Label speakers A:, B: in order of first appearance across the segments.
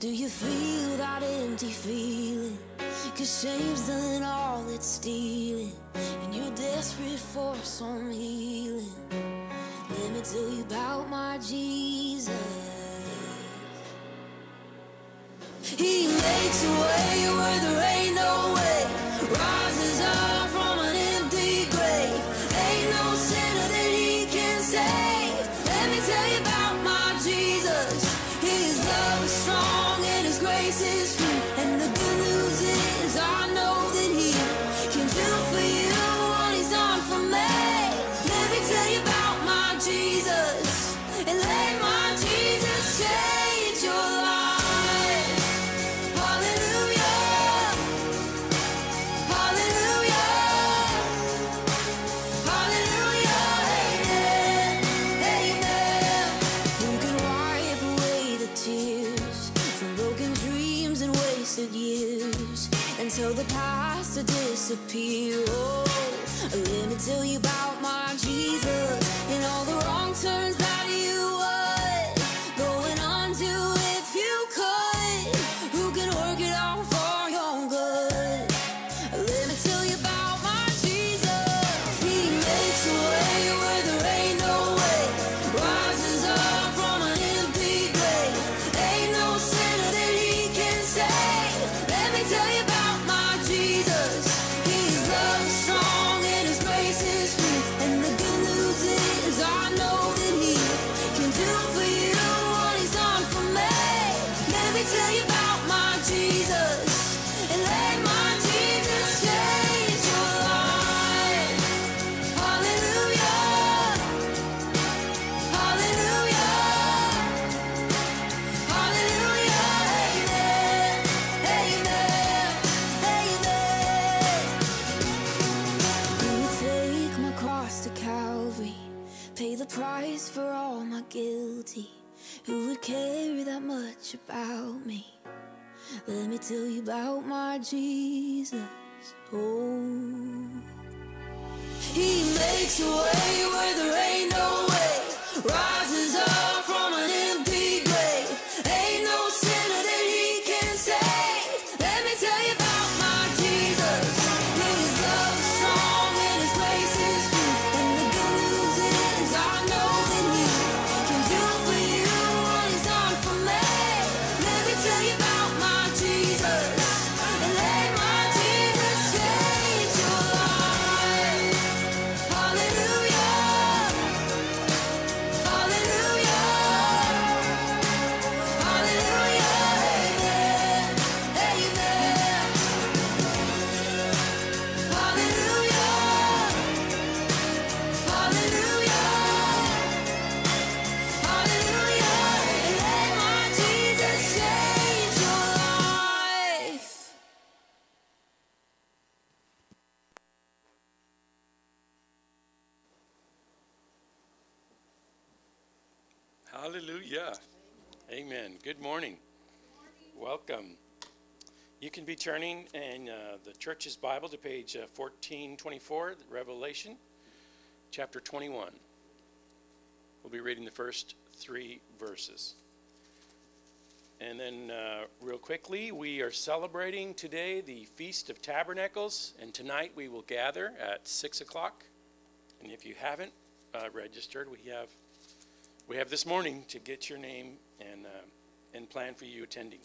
A: Do you feel that empty feeling? Cause shame's done all it's stealing, and you're desperate for some healing. Let me tell you about my Jesus. He makes a way where there ain't no way. Rises disappear? Oh, let me tell you about my Jesus price for all my guilty? Who would care that much about me? Let me tell you about my Jesus. Oh. He makes a way where there ain't no way. Rises up Good
B: morning. Welcome. You can be turning in uh, the church's Bible to page uh, 1424, Revelation, chapter 21. We'll be reading the first three verses. And then, uh, real quickly, we are celebrating today the Feast of Tabernacles, and tonight we will gather at 6 o'clock. And if you haven't uh, registered, we have we have this morning to get your name and, uh, and plan for you attending.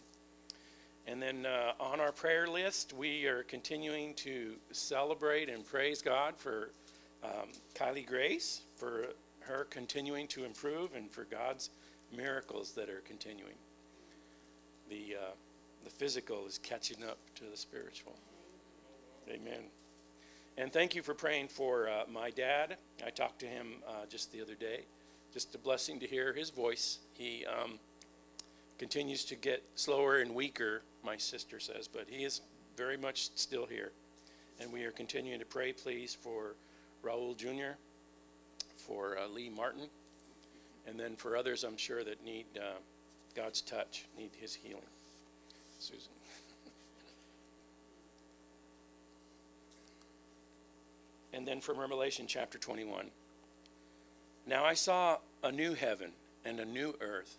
B: And then uh, on our prayer list, we are continuing to celebrate and praise God for um, Kylie Grace, for her continuing to improve, and for God's miracles that are continuing. The, uh, the physical is catching up to the spiritual. Amen. And thank you for praying for uh, my dad. I talked to him uh, just the other day just a blessing to hear his voice. He um, continues to get slower and weaker, my sister says, but he is very much still here. And we are continuing to pray, please, for Raul Jr., for uh, Lee Martin, and then for others I'm sure that need uh, God's touch, need his healing. Susan. and then from Revelation chapter 21. Now I saw a new heaven and a new earth,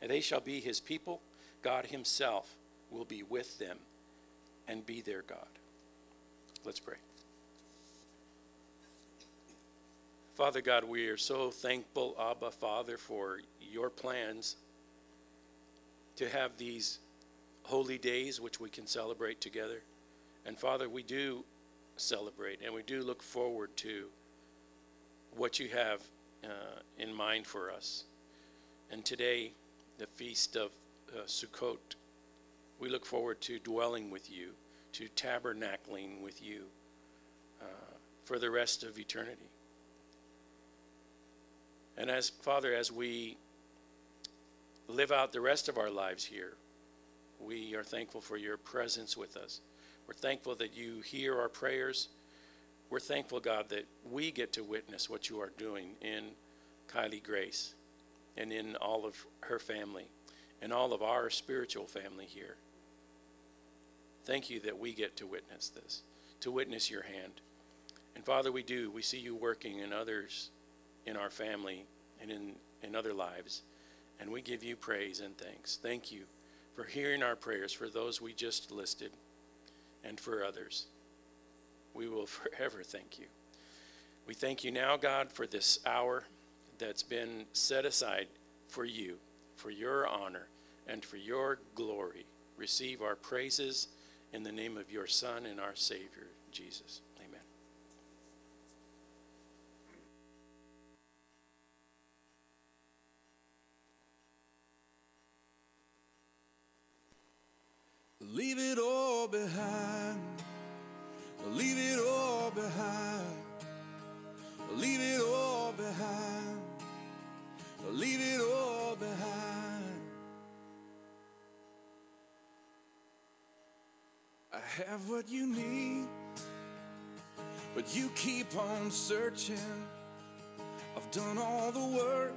B: and they shall be his people. God himself will be with them and be their God. Let's pray. Father God, we are so thankful, Abba, Father, for your plans to have these holy days which we can celebrate together. And Father, we do celebrate and we do look forward to what you have uh, in mind for us. And today, the feast of uh, Sukkot, we look forward to dwelling with you, to tabernacling with you uh, for the rest of eternity. And as Father, as we live out the rest of our lives here, we are thankful for your presence with us. We're thankful that you hear our prayers. We're thankful, God, that we get to witness what you are doing in Kylie Grace and in all of her family and all of our spiritual family here. Thank you that we get to witness this, to witness your hand. And Father, we do. We see you working in others, in our family, and in, in other lives. And we give you praise and thanks. Thank you for hearing our prayers for those we just listed and for others. We will forever thank you. We thank you now, God, for this hour that's been set aside for you, for your honor, and for your glory. Receive our praises in the name of your Son and our Savior, Jesus. Amen.
C: Leave it all behind. Leave it all behind. Leave it all behind. Leave it all behind. I have what you need, but you keep on searching. I've done all the work,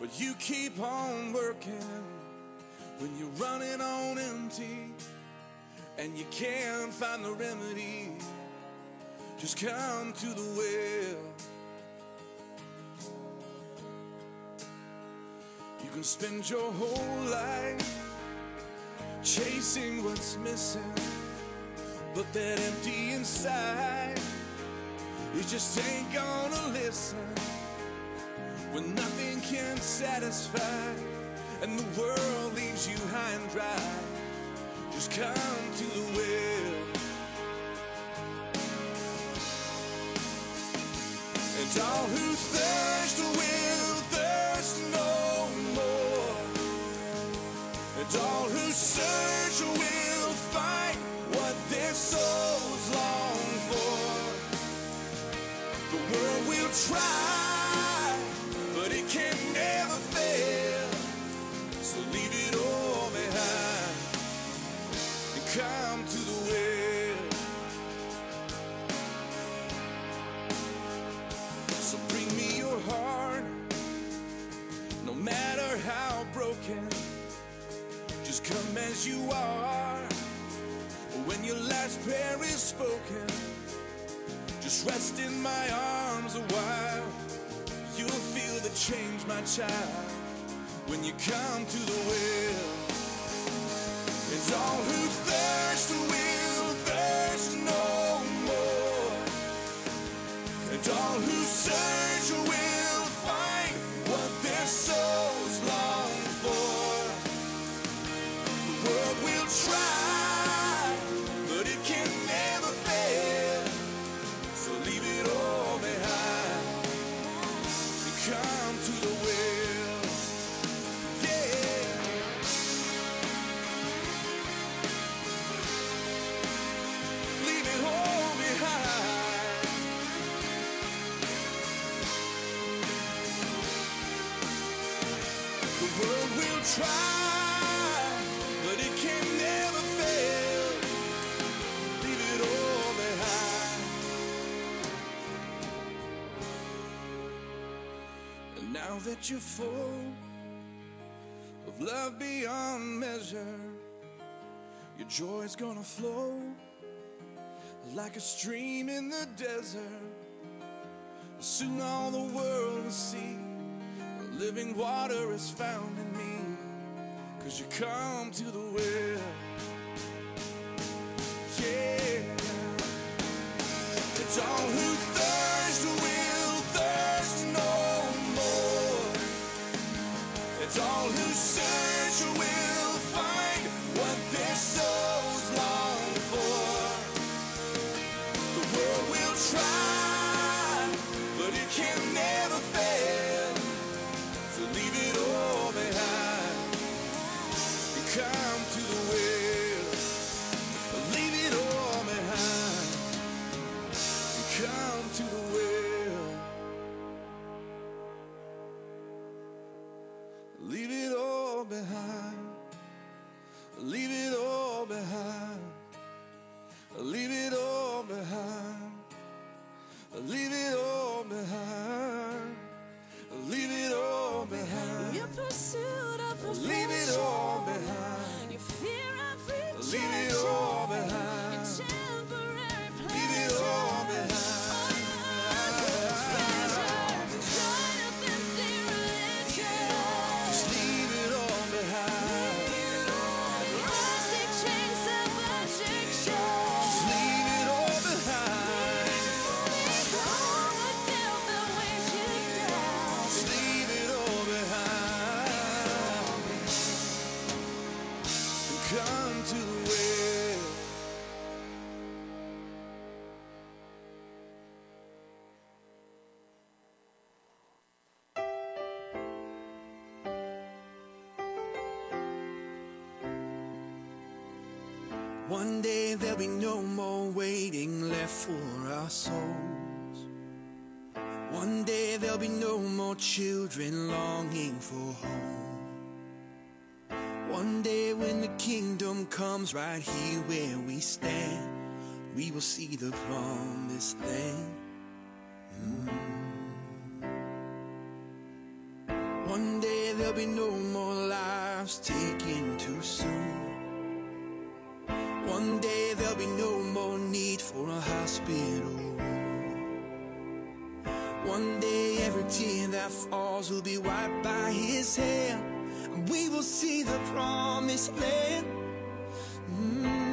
C: but you keep on working when you're running on empty and you can't find the remedy. Just come to the well. You can spend your whole life chasing what's missing, but that empty inside, it just ain't gonna listen when nothing can satisfy and the world leaves you high and dry. Just come to the well. And all who thirst will all who search you are. When your last prayer is spoken, just rest in my arms a while. You'll feel the change, my child when you come to the well. And all who thirst will thirst no more. And all who search
D: you're full of love beyond measure, your joy's gonna flow like a stream in the desert. Soon all the world will see the living water is found in me. Cause you come to the well. Yeah. It's all who kingdom comes right here where we stand, we will see the promised land. Mm. One day there'll be no more lives taken too soon. One day there'll be no more need for a hospital room. One day every tear that falls will be wiped by his hand. We will see the promised land. Mm.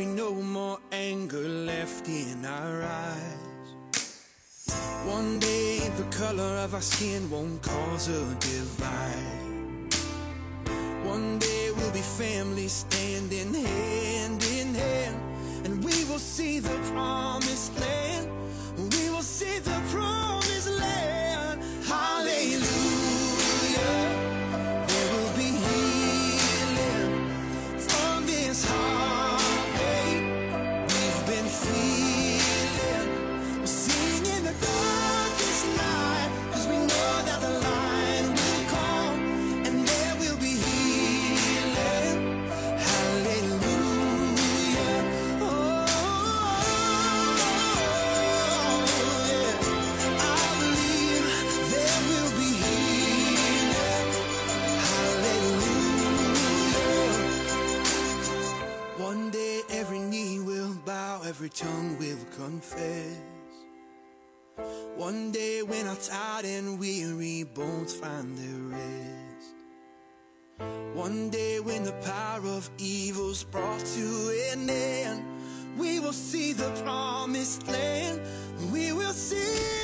D: Be no more anger left in our eyes. One day the color of our skin won't cause a divide. One day we'll be family standing hand in hand, and we will see the promised land. Every tongue will confess. One day when our tired and weary bones find their rest. One day when the power of evil's brought to an end, we will see the promised land. We will see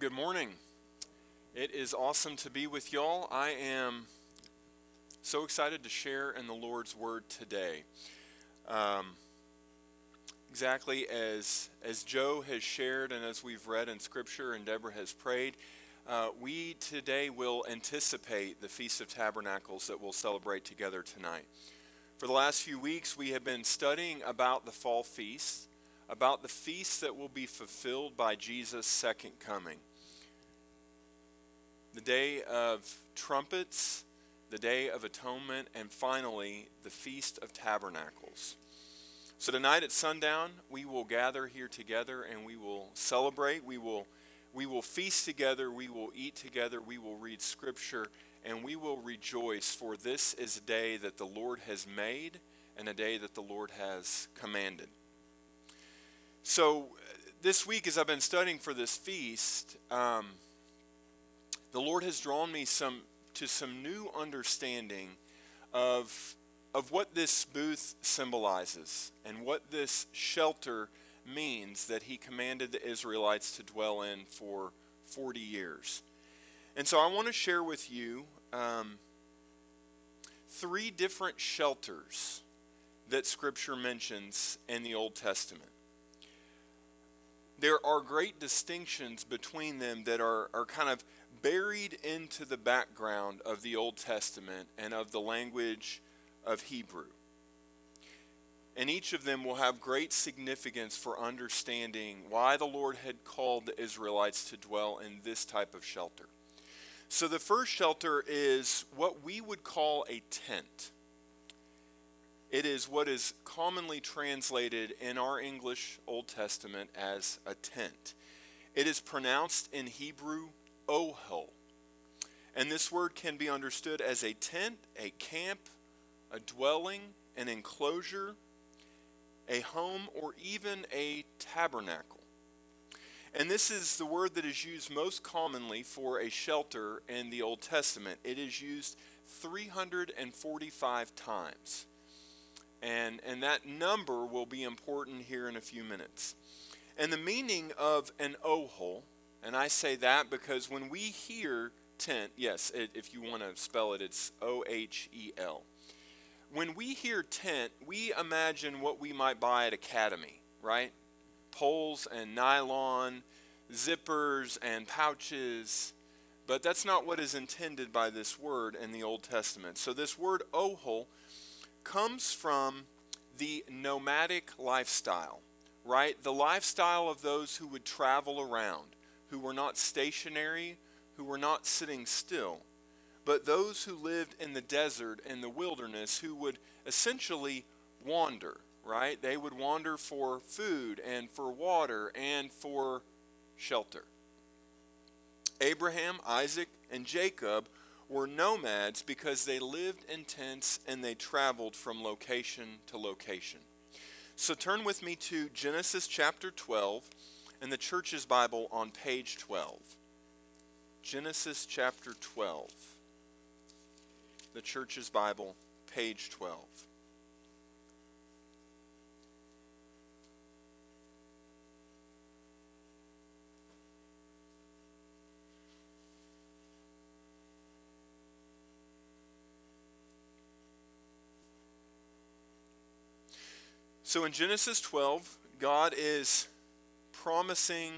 E: good morning. It is awesome to be with y'all. I am so excited to share in the Lord's Word today. Um, exactly as, as Joe has shared and as we've read in Scripture and Deborah has prayed, uh, we today will anticipate the Feast of Tabernacles that we'll celebrate together tonight. For the last few weeks, we have been studying about the fall feast about the feast that will be fulfilled by Jesus' second coming. The day of trumpets, the day of atonement, and finally, the Feast of Tabernacles. So tonight at sundown, we will gather here together and we will celebrate. We will, we will feast together. We will eat together. We will read scripture and we will rejoice, for this is a day that the Lord has made and a day that the Lord has commanded. So, this week, as I've been studying for this feast, um, the Lord has drawn me some to some new understanding of of what this booth symbolizes and what this shelter means that He commanded the Israelites to dwell in for 40 years. And so, I want to share with you um, three different shelters that Scripture mentions in the Old Testament there are great distinctions between them that are, are kind of buried into the background of the Old Testament and of the language of Hebrew. And each of them will have great significance for understanding why the Lord had called the Israelites to dwell in this type of shelter. So, the first shelter is what we would call a tent. It is what is commonly translated in our English Old Testament as a tent. It is pronounced in Hebrew ohel. And this word can be understood as a tent, a camp, a dwelling, an enclosure, a home, or even a tabernacle. And this is the word that is used most commonly for a shelter in the Old Testament. It is used 345 times. And, and that number will be important here in a few minutes. And the meaning of an ohel, and I say that because when we hear tent, yes, it, if you want to spell it, it's O H E L. When we hear tent, we imagine what we might buy at Academy, right? Poles and nylon, zippers and pouches. But that's not what is intended by this word in the Old Testament. So, this word ohel comes from the nomadic lifestyle, right? The lifestyle of those who would travel around, who were not stationary, who were not sitting still, but those who lived in the desert and the wilderness who would essentially wander, right? They would wander for food and for water and for shelter. Abraham, Isaac, and Jacob were nomads because they lived in tents and they traveled from location to location. So turn with me to Genesis chapter 12 in the church's Bible on page 12. Genesis chapter 12. The church's Bible, page 12. So in Genesis 12, God is promising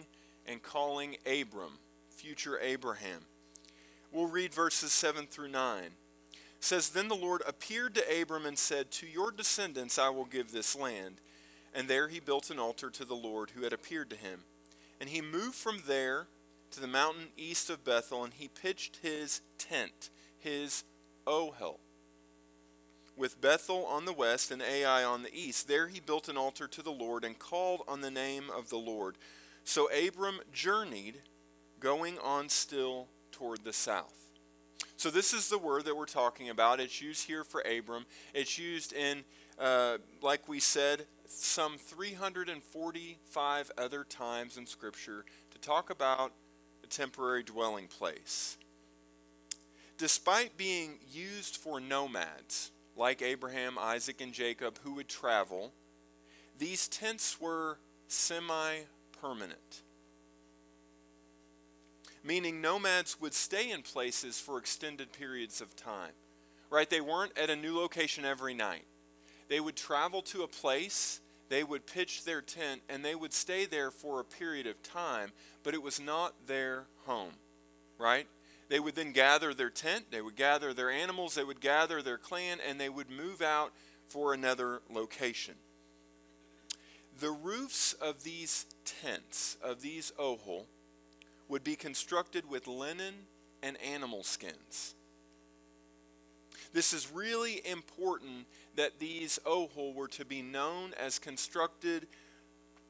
E: and calling Abram, future Abraham. We'll read verses 7 through 9. It says, Then the Lord appeared to Abram and said, To your descendants I will give this land. And there he built an altar to the Lord who had appeared to him. And he moved from there to the mountain east of Bethel, and he pitched his tent, his ohel with Bethel on the west and Ai on the east. There he built an altar to the Lord and called on the name of the Lord. So Abram journeyed, going on still toward the south. So this is the word that we're talking about. It's used here for Abram. It's used in, uh, like we said, some 345 other times in Scripture to talk about a temporary dwelling place. Despite being used for nomads, like Abraham, Isaac, and Jacob, who would travel, these tents were semi permanent. meaning nomads would stay in places for extended periods of time. Right? They weren't at a new location every night. They would travel to a place, they would pitch their tent, and they would stay there for a period of time, but it was not their home. Right? They would then gather their tent, they would gather their animals, they would gather their clan, and they would move out for another location. The roofs of these tents, of these ohel, would be constructed with linen and animal skins. This is really important that these ohel were to be known as constructed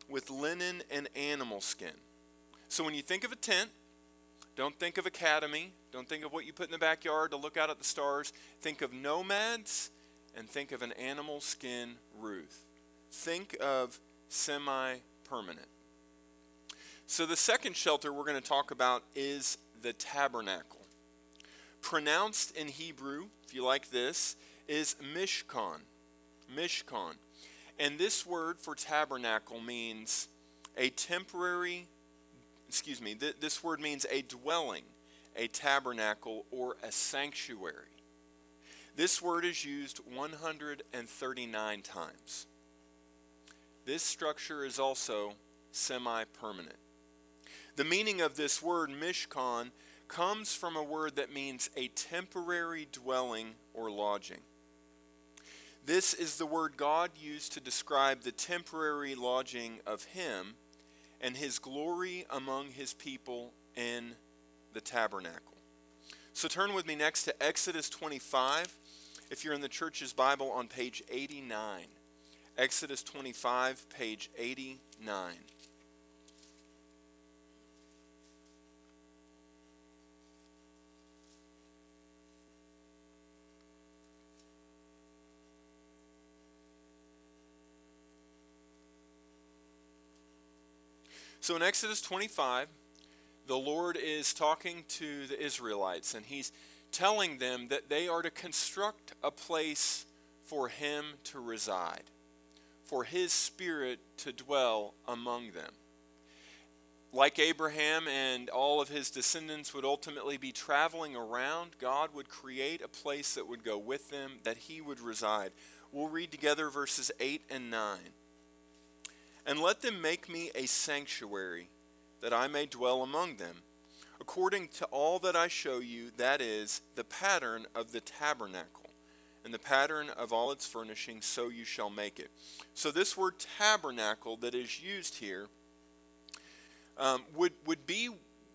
E: with linen and animal skin. So when you think of a tent, don't think of academy, don't think of what you put in the backyard to look out at the stars. Think of nomads and think of an animal skin roof. Think of semi permanent. So, the second shelter we're going to talk about is the tabernacle. Pronounced in Hebrew, if you like this, is Mishkan. Mishkan. And this word for tabernacle means a temporary, excuse me, th- this word means a dwelling, a tabernacle, or a sanctuary. This word is used 139 times. This structure is also semi permanent. The meaning of this word, mishkan, comes from a word that means a temporary dwelling or lodging. This is the word God used to describe the temporary lodging of Him and His glory among His people in the tabernacle. So turn with me next to Exodus 25. If you're in the church's Bible on page 89. Exodus 25, page 89. So in Exodus 25, the Lord is talking to the Israelites and he's telling them that they are to construct a place for him to reside, for his spirit to dwell among them. Like Abraham and all of his descendants would ultimately be traveling around, God would create a place that would go with them, that he would reside. We'll read together verses 8 and 9 and let them make me a sanctuary, that I may dwell among them, according to all that I show you, that is, the pattern of the tabernacle, and the pattern of all its furnishings, so you shall make it. So, this word tabernacle that is used here um, would, would be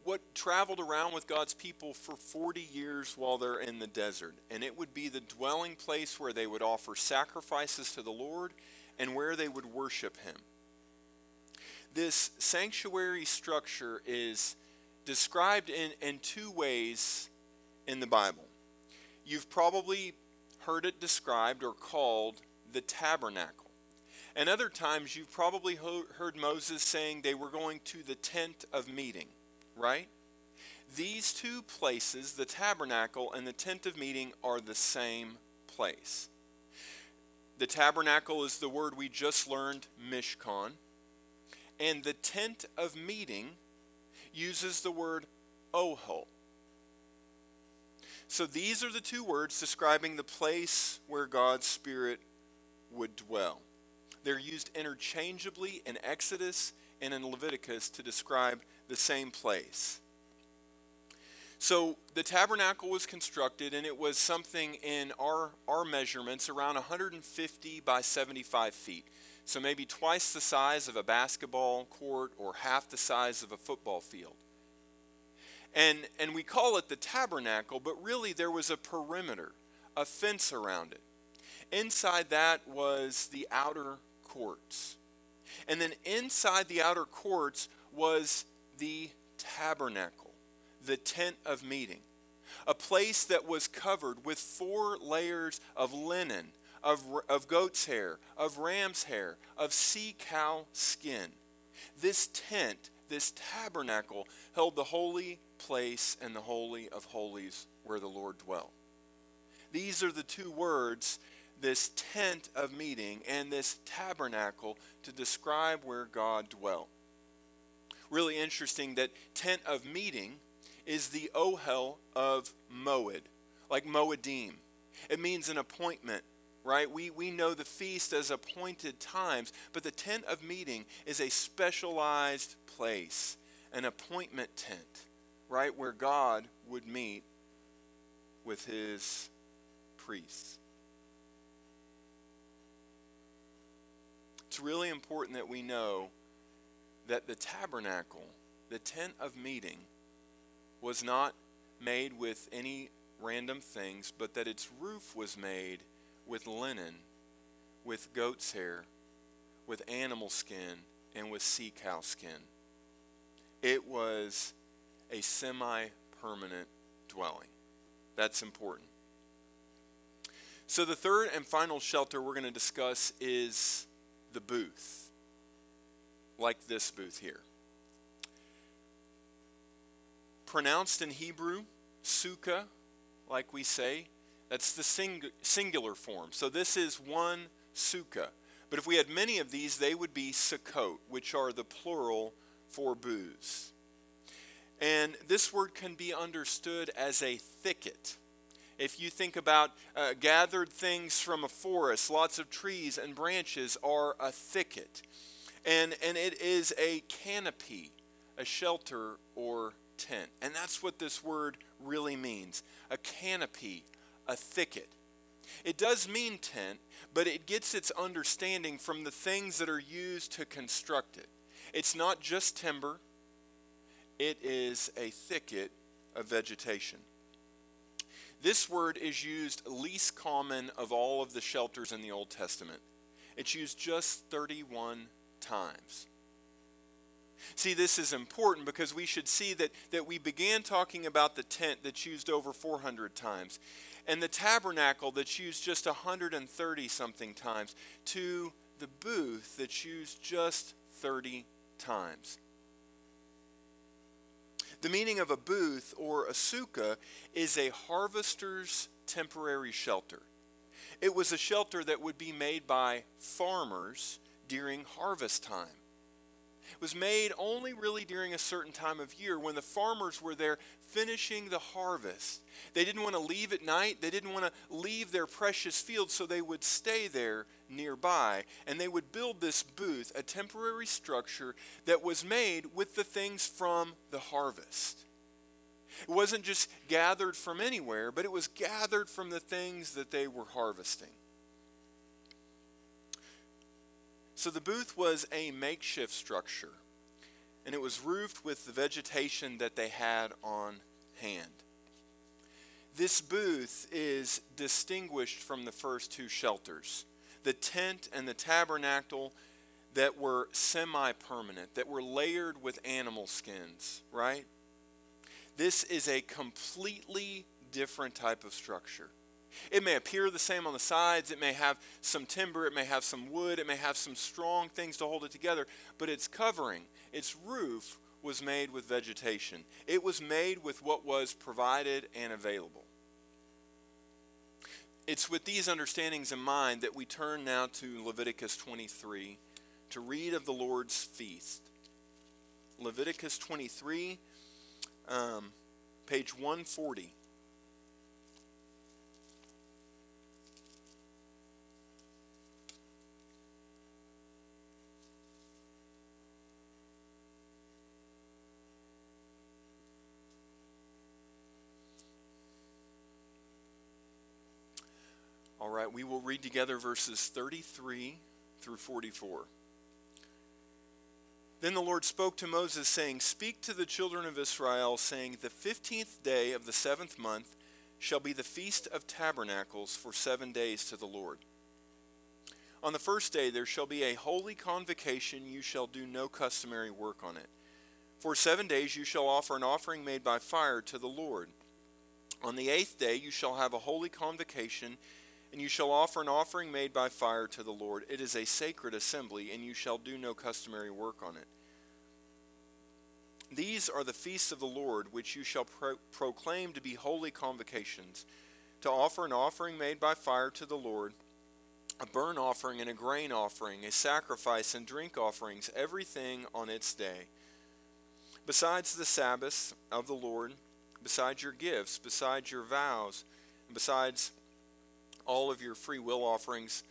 E: what traveled around with God's people for 40 years while they're in the desert. And it would be the dwelling place where they would offer sacrifices to the Lord and where they would worship Him this sanctuary structure is described in, in two ways in the Bible. You've probably heard it described or called the tabernacle. And other times you've probably ho- heard Moses saying they were going to the tent of meeting, right? These two places, the tabernacle and the tent of meeting, are the same place. The tabernacle is the word we just learned, mishkan. And the tent of meeting uses the word ohel. So these are the two words describing the place where God's Spirit would dwell. They're used interchangeably in Exodus and in Leviticus to describe the same place. So the tabernacle was constructed, and it was something in our, our measurements around 150 by 75 feet. So maybe twice the size of a basketball court or half the size of a football field. And, and we call it the tabernacle, but really there was a perimeter, a fence around it. Inside that was the outer courts. And then inside the outer courts was the tabernacle, the tent of meeting, a place that was covered with four layers of linen of, of goat's hair, of ram's hair, of sea cow skin. This tent, this tabernacle, held the holy place and the holy of holies where the Lord dwelt. These are the two words, this tent of meeting and this tabernacle, to describe where God dwelt. Really interesting that tent of meeting is the ohel of Moed, like Moedim. It means an appointment, right? We, we know the feast as appointed times, but the tent of meeting is a specialized place, an appointment tent, right, where God would meet with his priests. It's really important that we know that the tabernacle, the tent of meeting, was not made with any random things, but that its roof was made with linen, with goat's hair, with animal skin, and with sea cow skin. It was a semi permanent dwelling. That's important. So, the third and final shelter we're going to discuss is the booth, like this booth here. Pronounced in Hebrew, sukkah, like we say, that's the sing- singular form. So, this is one sukkah. But if we had many of these, they would be sukkot, which are the plural for booths. And this word can be understood as a thicket. If you think about uh, gathered things from a forest, lots of trees and branches are a thicket. And, and it is a canopy, a shelter or tent. And that's what this word really means a canopy, a thicket. It does mean tent, but it gets its understanding from the things that are used to construct it. It's not just timber, it is a thicket of vegetation. This word is used least common of all of the shelters in the Old Testament. It's used just 31 times. See, this is important because we should see that, that we began talking about the tent that's used over 400 times and the tabernacle that's used just 130 something times to the booth that's used just 30 times. The meaning of a booth or a sukkah is a harvester's temporary shelter. It was a shelter that would be made by farmers during harvest time. Was made only really during a certain time of year when the farmers were there finishing the harvest. They didn't want to leave at night, they didn't want to leave their precious fields, so they would stay there nearby and they would build this booth, a temporary structure that was made with the things from the harvest. It wasn't just gathered from anywhere, but it was gathered from the things that they were harvesting. So the booth was a makeshift structure, and it was roofed with the vegetation that they had on hand. This booth is distinguished from the first two shelters the tent and the tabernacle that were semi permanent, that were layered with animal skins, right? This is a completely different type of structure. It may appear the same on the sides, it may have some timber, it may have some wood, it may have some strong things to hold it together, but its covering, its roof, was made with vegetation. It was made with what was provided and available. It's with these understandings in mind that we turn now to Leviticus 23 to read of the Lord's feast. Leviticus 23, um, page 140. Right, we will read together verses 33 through 44. Then the Lord spoke to Moses, saying, Speak to the children of Israel, saying, The fifteenth day of the seventh month shall be the feast of tabernacles for seven days to the Lord. On the first day there shall be a holy convocation, you shall do no customary work on it. For seven days you shall offer an offering made by fire to the Lord. On the eighth day you shall have a holy convocation and you shall offer an offering made by fire to the Lord. It is a sacred assembly, and you shall do no customary work on it. These are the feasts of the Lord, which you shall pro- proclaim to be holy convocations, to offer an offering made by fire to the Lord, a burnt offering and a grain offering, a sacrifice and drink offerings, everything on its day. Besides the Sabbaths of the Lord, besides your gifts, besides your vows, and besides all of your free will offerings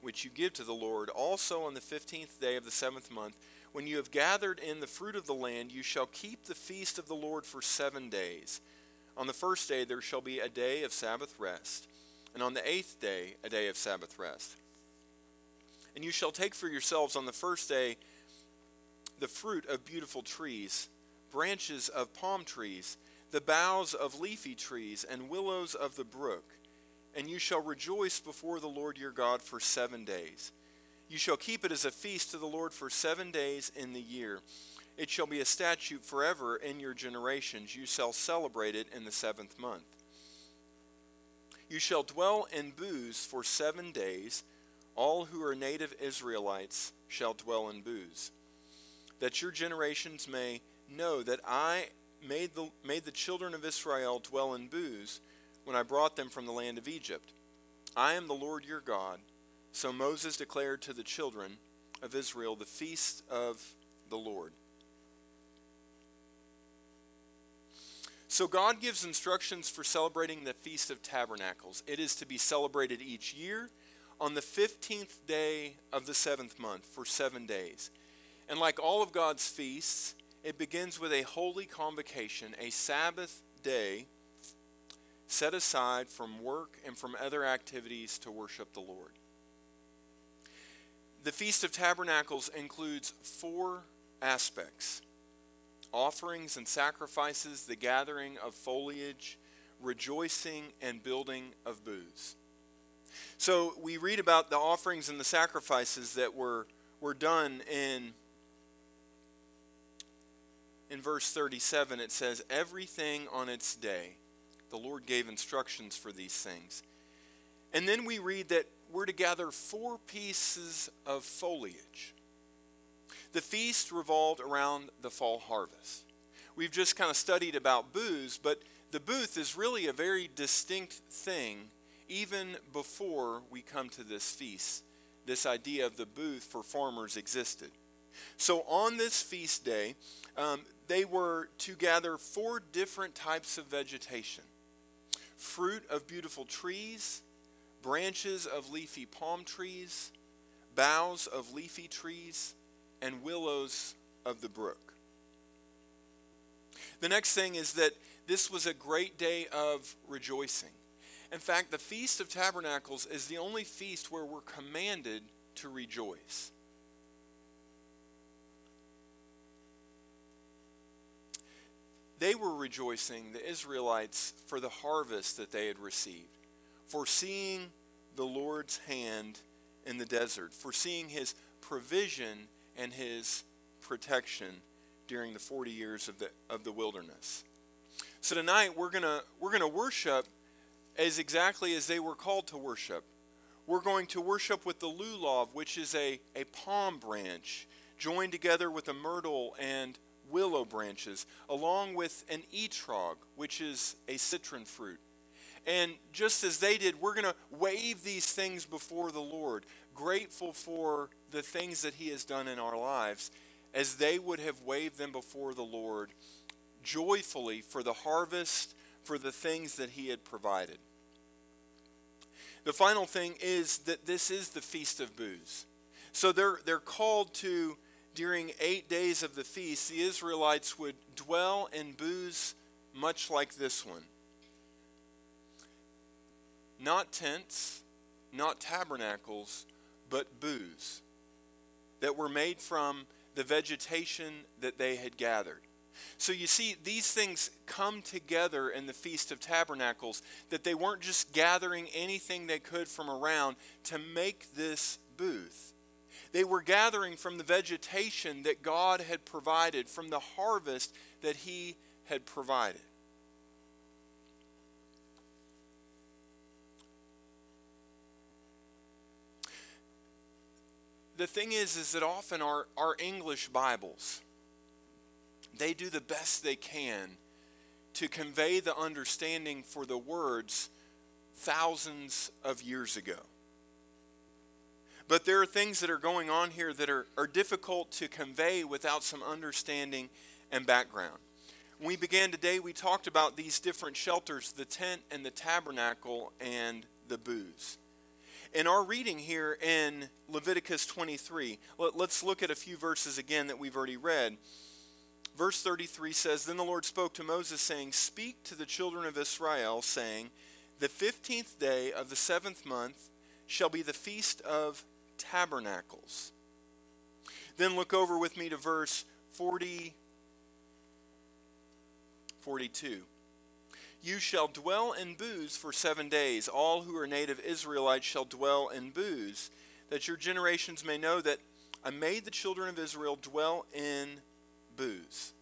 E: which you give to the Lord, also on the fifteenth day of the seventh month, when you have gathered in the fruit of the land, you shall keep the feast of the Lord for seven days. On the first day there shall be a day of Sabbath rest, and on the eighth day a day of Sabbath rest. And you shall take for yourselves on the first day the fruit of beautiful trees, branches of palm trees, the boughs of leafy trees, and willows of the brook and you shall rejoice before the Lord your God for seven days. You shall keep it as a feast to the Lord for seven days in the year. It shall be a statute forever in your generations. You shall celebrate it in the seventh month. You shall dwell in booths for seven days. All who are native Israelites shall dwell in booths, that your generations may know that I made the, made the children of Israel dwell in booths when I brought them from the land of Egypt. I am the Lord your God. So Moses declared to the children of Israel the feast of the Lord. So God gives instructions for celebrating the Feast of Tabernacles. It is to be celebrated each year on the 15th day of the seventh month for seven days. And like all of God's feasts, it begins with a holy convocation, a Sabbath day set aside from work and from other activities to worship the Lord. The Feast of Tabernacles includes four aspects offerings and sacrifices, the gathering of foliage, rejoicing, and building of booths. So we read about the offerings and the sacrifices that were, were done in, in verse 37. It says, Everything on its day the Lord gave instructions for these things. And then we read that we're to gather four pieces of foliage. The feast revolved around the fall harvest. We've just kind of studied about booths, but the booth is really a very distinct thing even before we come to this feast. This idea of the booth for farmers existed. So on this feast day, um, they were to gather four different types of vegetation fruit of beautiful trees, branches of leafy palm trees, boughs of leafy trees, and willows of the brook. The next thing is that this was a great day of rejoicing. In fact, the Feast of Tabernacles is the only feast where we're commanded to rejoice. They were rejoicing, the Israelites, for the harvest that they had received, for seeing the Lord's hand in the desert, for seeing his provision and his protection during the 40 years of the, of the wilderness. So tonight we're going to we're going to worship as exactly as they were called to worship. We're going to worship with the lulav, which is a, a palm branch joined together with a myrtle and willow branches, along with an etrog, which is a citron fruit. And just as they did, we're going to wave these things before the Lord, grateful for the things that He has done in our lives, as they would have waved them before the Lord, joyfully for the harvest, for the things that He had provided. The final thing is that this is the Feast of Booths. So they're, they're called to during eight days of the feast, the Israelites would dwell in booths much like this one. Not tents, not tabernacles, but booths that were made from the vegetation that they had gathered. So you see, these things come together in the Feast of Tabernacles, that they weren't just gathering anything they could from around to make this booth. They were gathering from the vegetation that God had provided, from the harvest that He had provided. The thing is, is that often our, our English Bibles, they do the best they can to convey the understanding for the words thousands of years ago. But there are things that are going on here that are, are difficult to convey without some understanding and background. When we began today, we talked about these different shelters the tent and the tabernacle and the booths. In our reading here in Leviticus 23, let, us look at a few verses again that we've already read. Verse 33 says Then the Lord spoke to Moses, saying, Speak to the children of Israel, saying, The fifteenth day of the seventh month shall be the feast of tabernacles. Then look over with me to verse 40, 42. You shall dwell in booths for seven days. All who are native Israelites shall dwell in booths, that your generations may know that I made the children of Israel dwell in booths.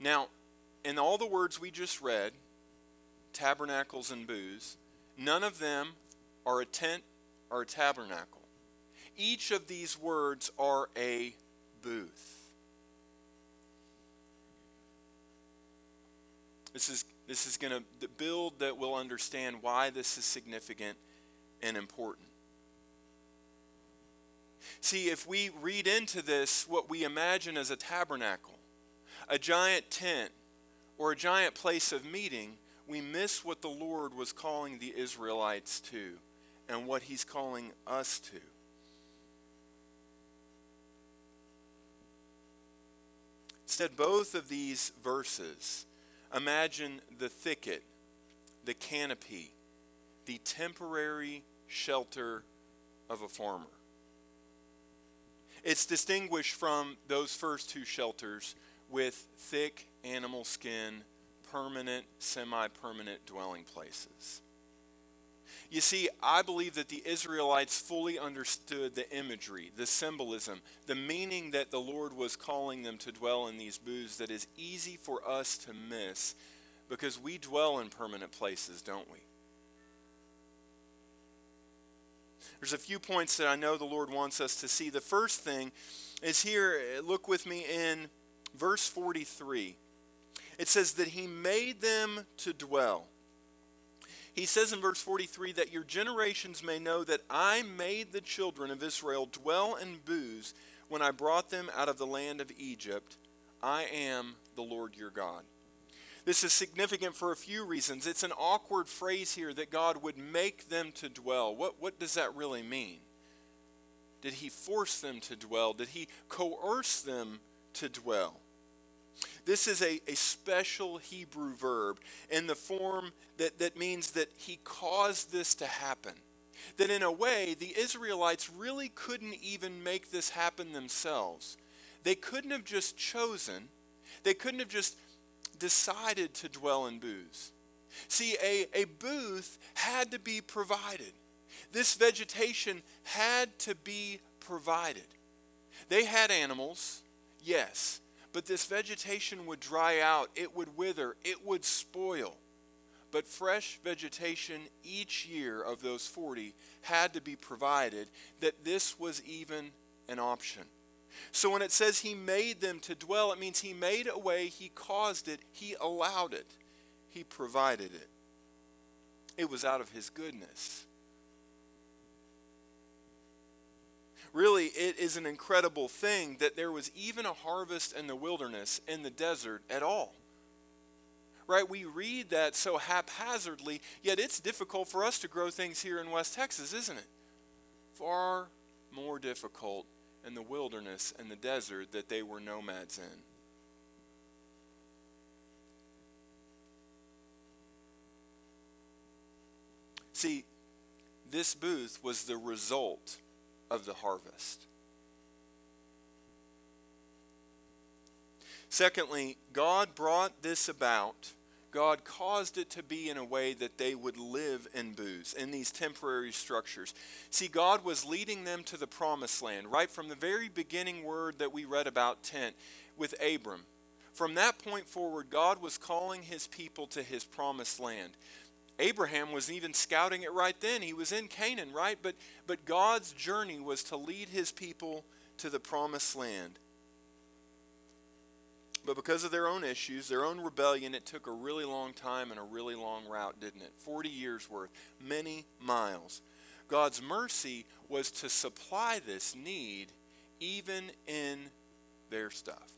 E: Now, in all the words we just read, tabernacles and booths, none of them are a tent or a tabernacle. Each of these words are a booth. This is, this is going to build that we'll understand why this is significant and important. See, if we read into this what we imagine as a tabernacle, a giant tent, or a giant place of meeting, we miss what the Lord was calling the Israelites to and what he's calling us to. Instead, both of these verses imagine the thicket, the canopy, the temporary shelter of a farmer. It's distinguished from those first two shelters with thick animal skin, permanent, semi permanent dwelling places. You see, I believe that the Israelites fully understood the imagery, the symbolism, the meaning that the Lord was calling them to dwell in these booths that is easy for us to miss because we dwell in permanent places, don't we? There's a few points that I know the Lord wants us to see. The first thing is here, look with me in verse 43. It says that He made them to dwell. He says in verse 43 that your generations may know that I made the children of Israel dwell in booths when I brought them out of the land of Egypt. I am the Lord your God. This is significant for a few reasons. It's an awkward phrase here that God would make them to dwell. What, what does that really mean? Did he force them to dwell? Did he coerce them to dwell? This is a, a special Hebrew verb in the form that, that means that he caused this to happen. That in a way, the Israelites really couldn't even make this happen themselves. They couldn't have just chosen, they couldn't have just decided to dwell in booths. See, a, a booth had to be provided. This vegetation had to be provided. They had animals, yes, but this vegetation would dry out, it would wither, it would spoil. But fresh vegetation each year of those 40 had to be provided, that this was even an option. So when it says he made them to dwell, it means he made a way, he caused it, he allowed it, he provided it. It was out of his goodness. Really, it is an incredible thing that there was even a harvest in the wilderness, in the desert at all. Right? We read that so haphazardly, yet it's difficult for us to grow things here in West Texas, isn't it? Far more difficult in the wilderness and the desert that they were nomads in. See, this booth was the result of the harvest. Secondly, God brought this about God caused it to be in a way that they would live in booths, in these temporary structures. See, God was leading them to the promised land, right from the very beginning word that we read about tent with Abram. From that point forward, God was calling his people to his promised land. Abraham was even scouting it right then. He was in Canaan, right? But, but God's journey was to lead his people to the promised land. But because of their own issues, their own rebellion, it took a really long time and a really long route, didn't it? 40 years worth, many miles. God's mercy was to supply this need even in their stuff.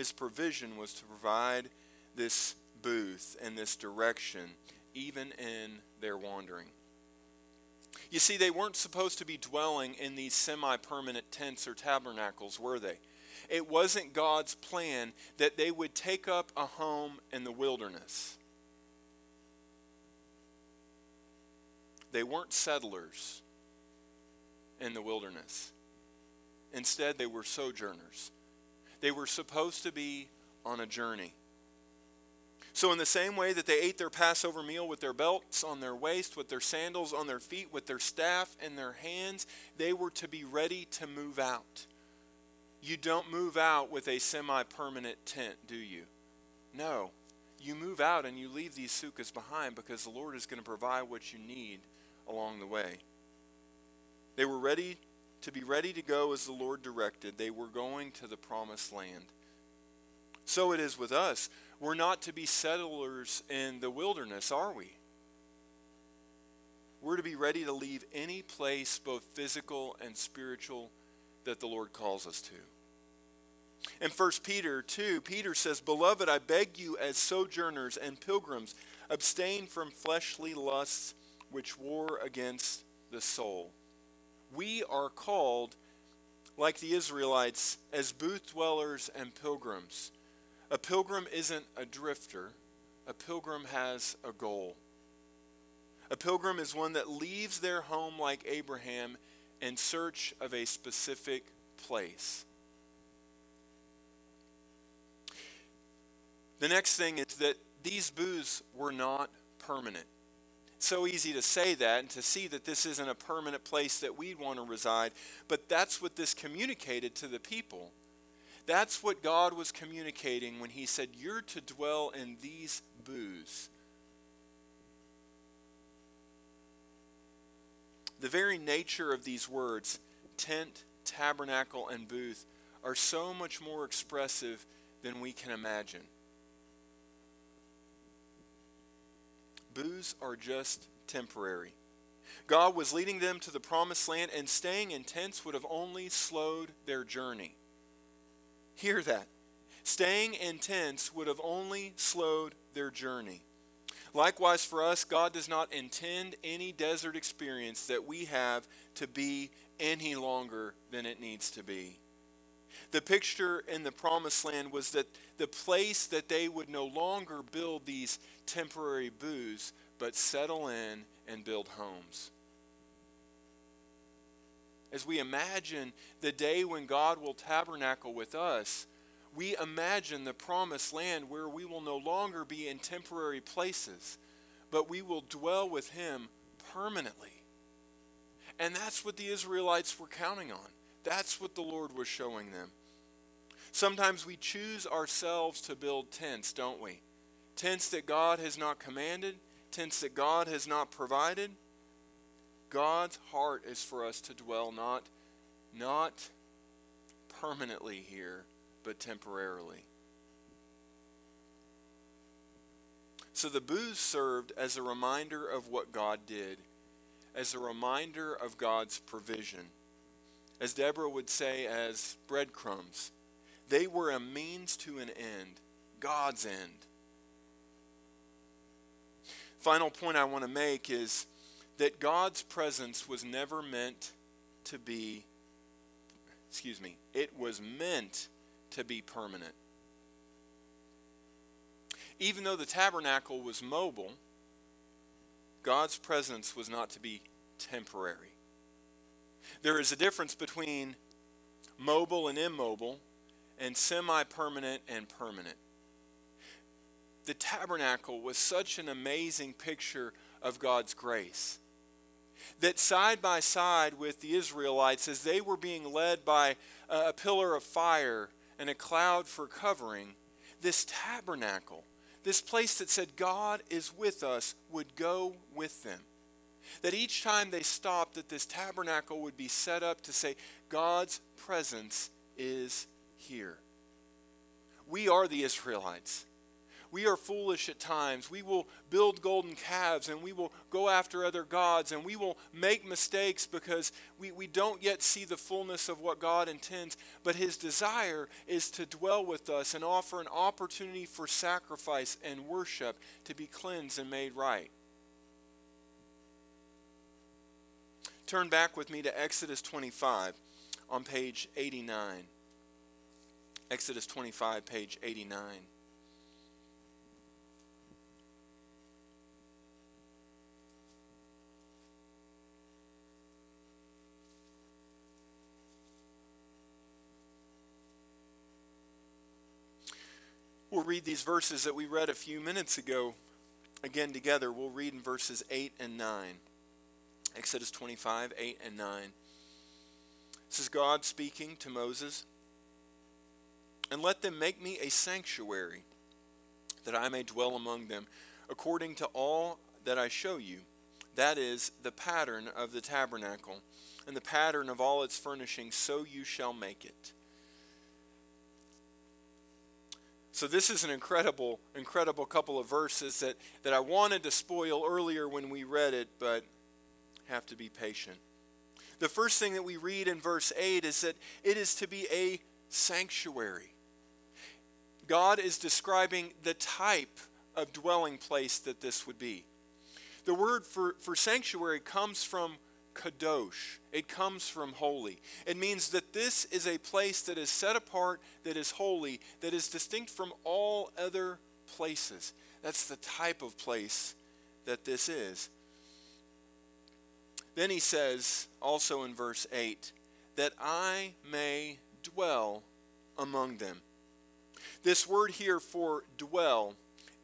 E: his provision was to provide this booth and this direction, even in their wandering. You see, they weren't supposed to be dwelling in these semi permanent tents or tabernacles, were they? It wasn't God's plan that they would take up a home in the wilderness. They weren't settlers in the wilderness. Instead, they were sojourners. They were supposed to be on a journey. So, in the same way that they ate their Passover meal with their belts on their waist, with their sandals on their feet, with their staff in their hands, they were to be ready to move out. You don't move out with a semi permanent tent, do you? No. You move out and you leave these sukkahs behind because the Lord is going to provide what you need along the way. They were ready to be ready to go as the Lord directed. They were going to the promised land. So it is with us. We're not to be settlers in the wilderness, are we? We're to be ready to leave any place, both physical and spiritual, that the Lord calls us to. In 1 Peter 2, Peter says, Beloved, I beg you as sojourners and pilgrims, abstain from fleshly lusts which war against the soul. We are called, like the Israelites, as booth dwellers and pilgrims. A pilgrim isn't a drifter, a pilgrim has a goal. A pilgrim is one that leaves their home like Abraham in search of a specific place. The next thing is that these booths were not permanent so easy to say that and to see that this isn't a permanent place that we'd want to reside, but that's what this communicated to the people. That's what God was communicating when He said, You're to dwell in these booths. The very nature of these words, tent, tabernacle, and booth, are so much more expressive than we can imagine. booths are just temporary. God was leading them to the promised land, and staying in tents would have only slowed their journey. Hear that. Staying in tents would have only slowed their journey. Likewise, for us, God does not intend any desert experience that we have to be any longer than it needs to be. The picture in the promised land was that the place that they would no longer build these temporary booths, but settle in and build homes. As we imagine the day when God will tabernacle with us, we imagine the promised land where we will no longer be in temporary places, but we will dwell with Him permanently. And that's what the Israelites were counting on. That's what the Lord was showing them. Sometimes we choose ourselves to build tents, don't we? Tents that God has not commanded, tents that God has not provided. God's heart is for us to dwell not not permanently here, but temporarily. So the booths served as a reminder of what God did, as a reminder of God's provision. As Deborah would say, as breadcrumbs they were a means to an end, God's end. Final point I want to make is that God's presence was never meant to be, excuse me, it was meant to be permanent. Even though the tabernacle was mobile, God's presence was not to be temporary. There is a difference between mobile and immobile and semi permanent and permanent. The tabernacle was such an amazing picture of God's grace that side by side with the Israelites, as they were being led by a pillar of fire and a cloud for covering, this tabernacle, this place that said God is with us, would go with them. That each time they stopped, that this tabernacle would be set up to say, God's presence is here. We are the Israelites. We are foolish at times. We will build golden calves and we will go after other gods and we will make mistakes because we, we don't yet see the fullness of what God intends. But His desire is to dwell with us and offer an opportunity for sacrifice and worship to be cleansed and made right. Turn back with me to Exodus 25 on page 89. Exodus 25, page 89. We'll read these verses that we read a few minutes ago again together. We'll read in verses 8 and 9. Exodus 25, 8 and 9. This is God speaking to Moses. And let them make me a sanctuary, that I may dwell among them, according to all that I show you. That is the pattern of the tabernacle, and the pattern of all its furnishings, so you shall make it. So this is an incredible, incredible couple of verses that, that I wanted to spoil earlier when we read it, but have to be patient. The first thing that we read in verse 8 is that it is to be a sanctuary. God is describing the type of dwelling place that this would be. The word for, for sanctuary comes from kadosh. It comes from holy. It means that this is a place that is set apart, that is holy, that is distinct from all other places. That's the type of place that this is. Then he says, also in verse 8, that I may dwell among them. This word here for dwell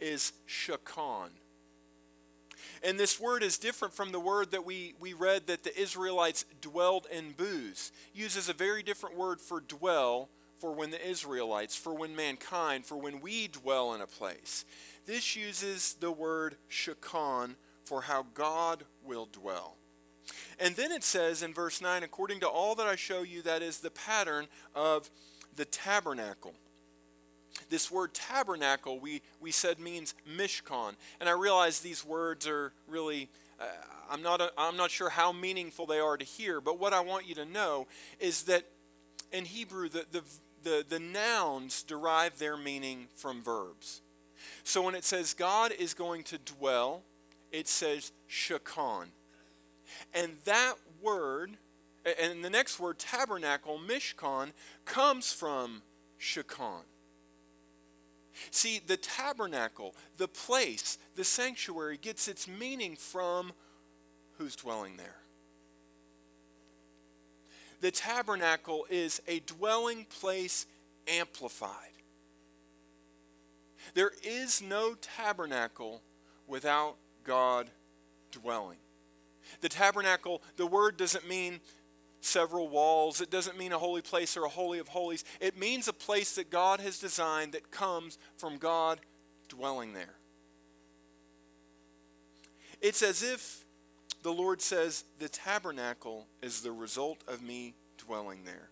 E: is shakan. And this word is different from the word that we, we read that the Israelites dwelled in booths. Uses a very different word for dwell for when the Israelites, for when mankind, for when we dwell in a place. This uses the word shakan for how God will dwell. And then it says in verse 9, according to all that I show you, that is the pattern of the tabernacle. This word tabernacle, we, we said means mishkan. And I realize these words are really, uh, I'm, not a, I'm not sure how meaningful they are to hear, but what I want you to know is that in Hebrew, the, the, the, the nouns derive their meaning from verbs. So when it says God is going to dwell, it says shakan. And that word, and the next word, tabernacle, mishkan, comes from shakan. See, the tabernacle, the place, the sanctuary gets its meaning from who's dwelling there. The tabernacle is a dwelling place amplified. There is no tabernacle without God dwelling. The tabernacle, the word doesn't mean several walls. It doesn't mean a holy place or a holy of holies. It means a place that God has designed that comes from God dwelling there. It's as if the Lord says, The tabernacle is the result of me dwelling there.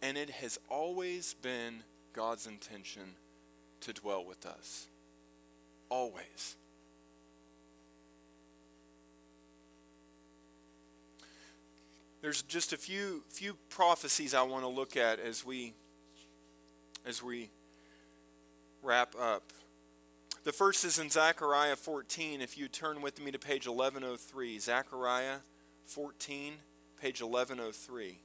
E: And it has always been God's intention to dwell with us. Always. There's just a few few prophecies I want to look at as we as we wrap up. The first is in Zechariah 14. If you turn with me to page 1103, Zechariah 14, page 1103.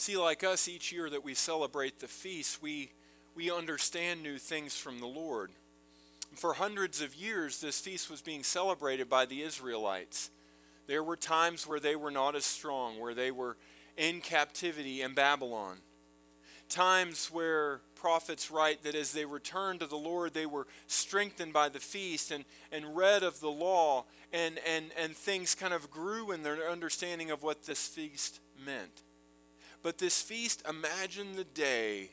E: See, like us, each year that we celebrate the feast, we, we understand new things from the Lord. For hundreds of years, this feast was being celebrated by the Israelites. There were times where they were not as strong, where they were in captivity in Babylon. times where prophets write that as they returned to the Lord, they were strengthened by the feast and, and read of the law, and, and, and things kind of grew in their understanding of what this feast meant. But this feast, imagine the day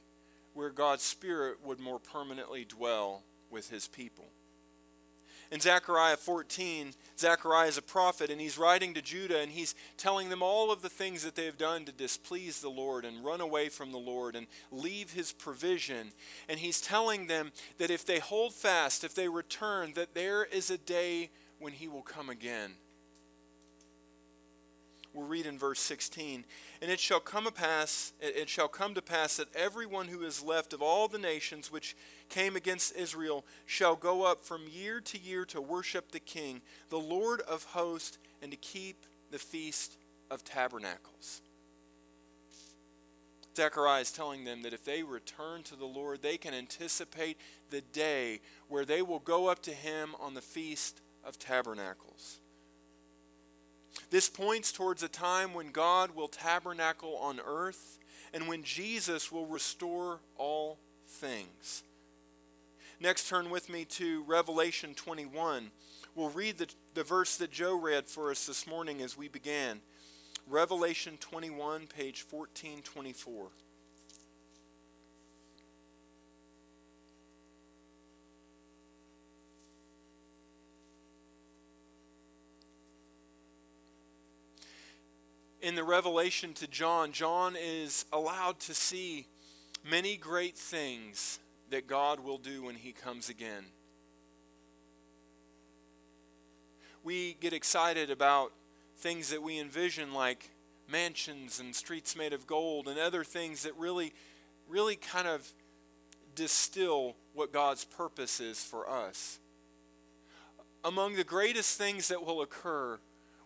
E: where God's Spirit would more permanently dwell with his people. In Zechariah 14, Zechariah is a prophet, and he's writing to Judah, and he's telling them all of the things that they have done to displease the Lord and run away from the Lord and leave his provision. And he's telling them that if they hold fast, if they return, that there is a day when he will come again. We'll read in verse 16. And it shall come to pass, it shall come to pass that everyone who is left of all the nations which came against Israel shall go up from year to year to worship the King, the Lord of hosts, and to keep the feast of tabernacles. Zechariah is telling them that if they return to the Lord, they can anticipate the day where they will go up to Him on the Feast of Tabernacles. This points towards a time when God will tabernacle on earth and when Jesus will restore all things. Next, turn with me to Revelation 21. We'll read the, the verse that Joe read for us this morning as we began. Revelation 21, page 1424. In the revelation to John, John is allowed to see many great things that God will do when he comes again. We get excited about things that we envision like mansions and streets made of gold and other things that really really kind of distill what God's purpose is for us. Among the greatest things that will occur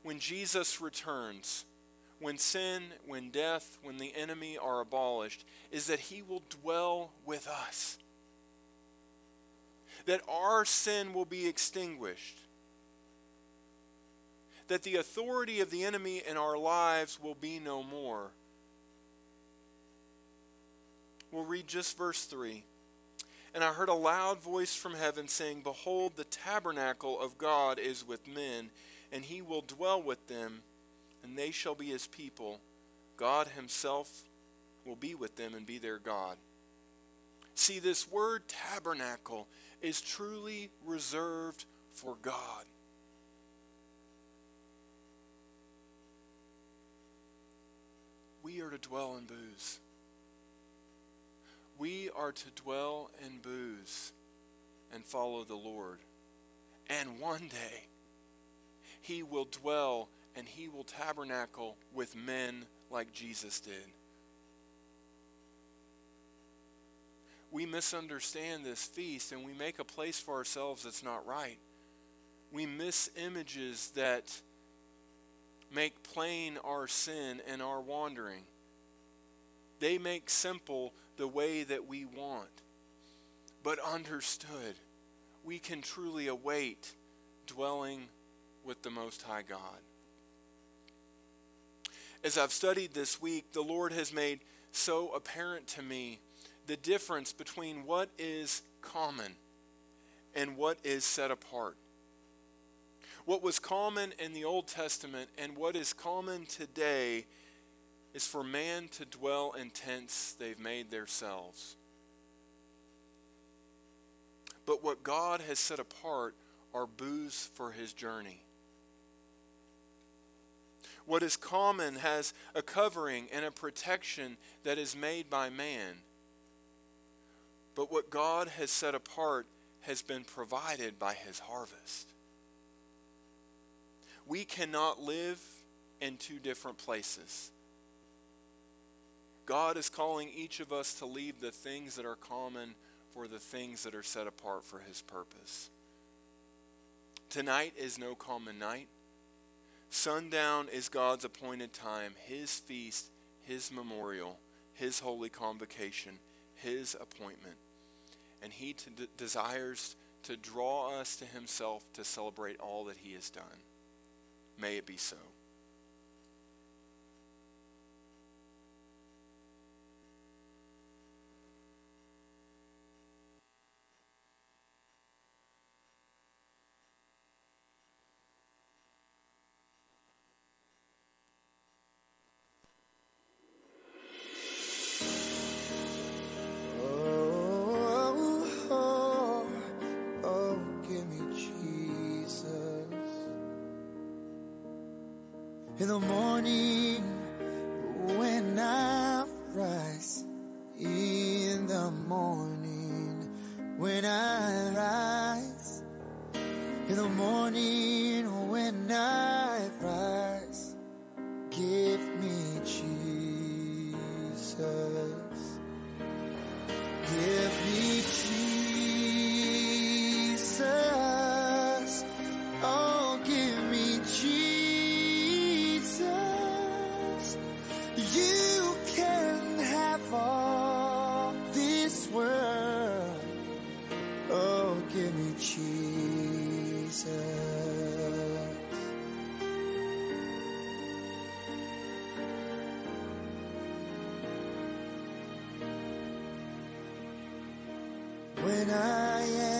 E: when Jesus returns when sin, when death, when the enemy are abolished, is that he will dwell with us. That our sin will be extinguished. That the authority of the enemy in our lives will be no more. We'll read just verse 3. And I heard a loud voice from heaven saying, Behold, the tabernacle of God is with men, and he will dwell with them and they shall be his people. God himself will be with them and be their God. See, this word tabernacle is truly reserved for God. We are to dwell in booths. We are to dwell in booths and follow the Lord. And one day, He will dwell and he will tabernacle with men like Jesus did. We misunderstand this feast and we make a place for ourselves that's not right. We miss images that make plain our sin and our wandering. They make simple the way that we want. But understood, we can truly await dwelling with the Most High God as I've studied this week, the Lord has made so apparent to me the difference between what is common and what is set apart. What was common in the Old Testament and what is common today is for man to dwell in tents they've made themselves. But what God has set apart are booths for his journey. What is common has a covering and a protection that is made by man. But what God has set apart has been provided by his harvest. We cannot live in two different places. God is calling each of us to leave the things that are common for the things that are set apart for his purpose. Tonight is no common night. Sundown is God's appointed time, His feast, His memorial, His holy convocation, His appointment. And He t- desires to draw us to Himself to celebrate all that He has done. May it be so.
D: when I am.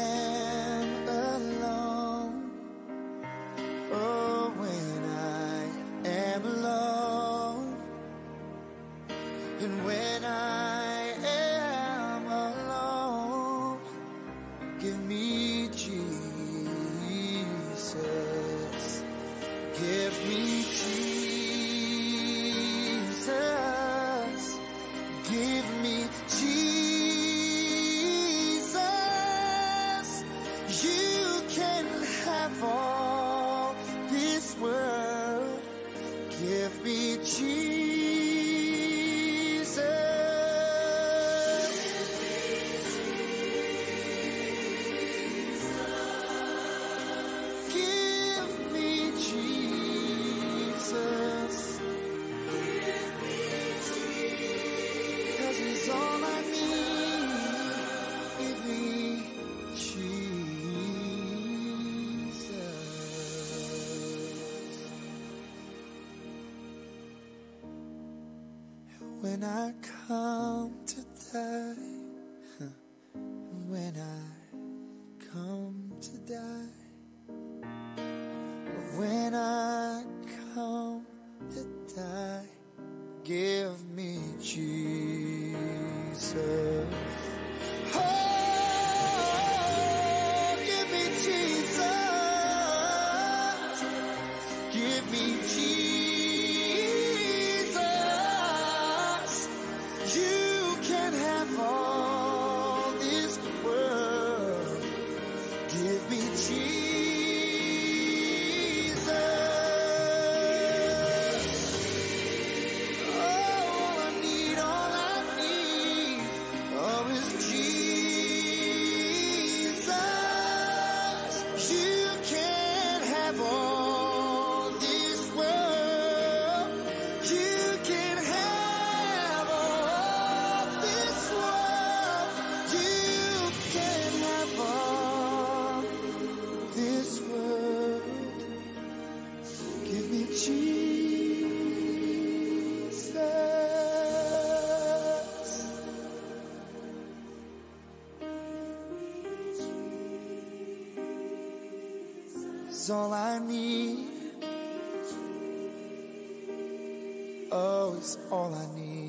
D: I come. all I need. Oh, it's all I need.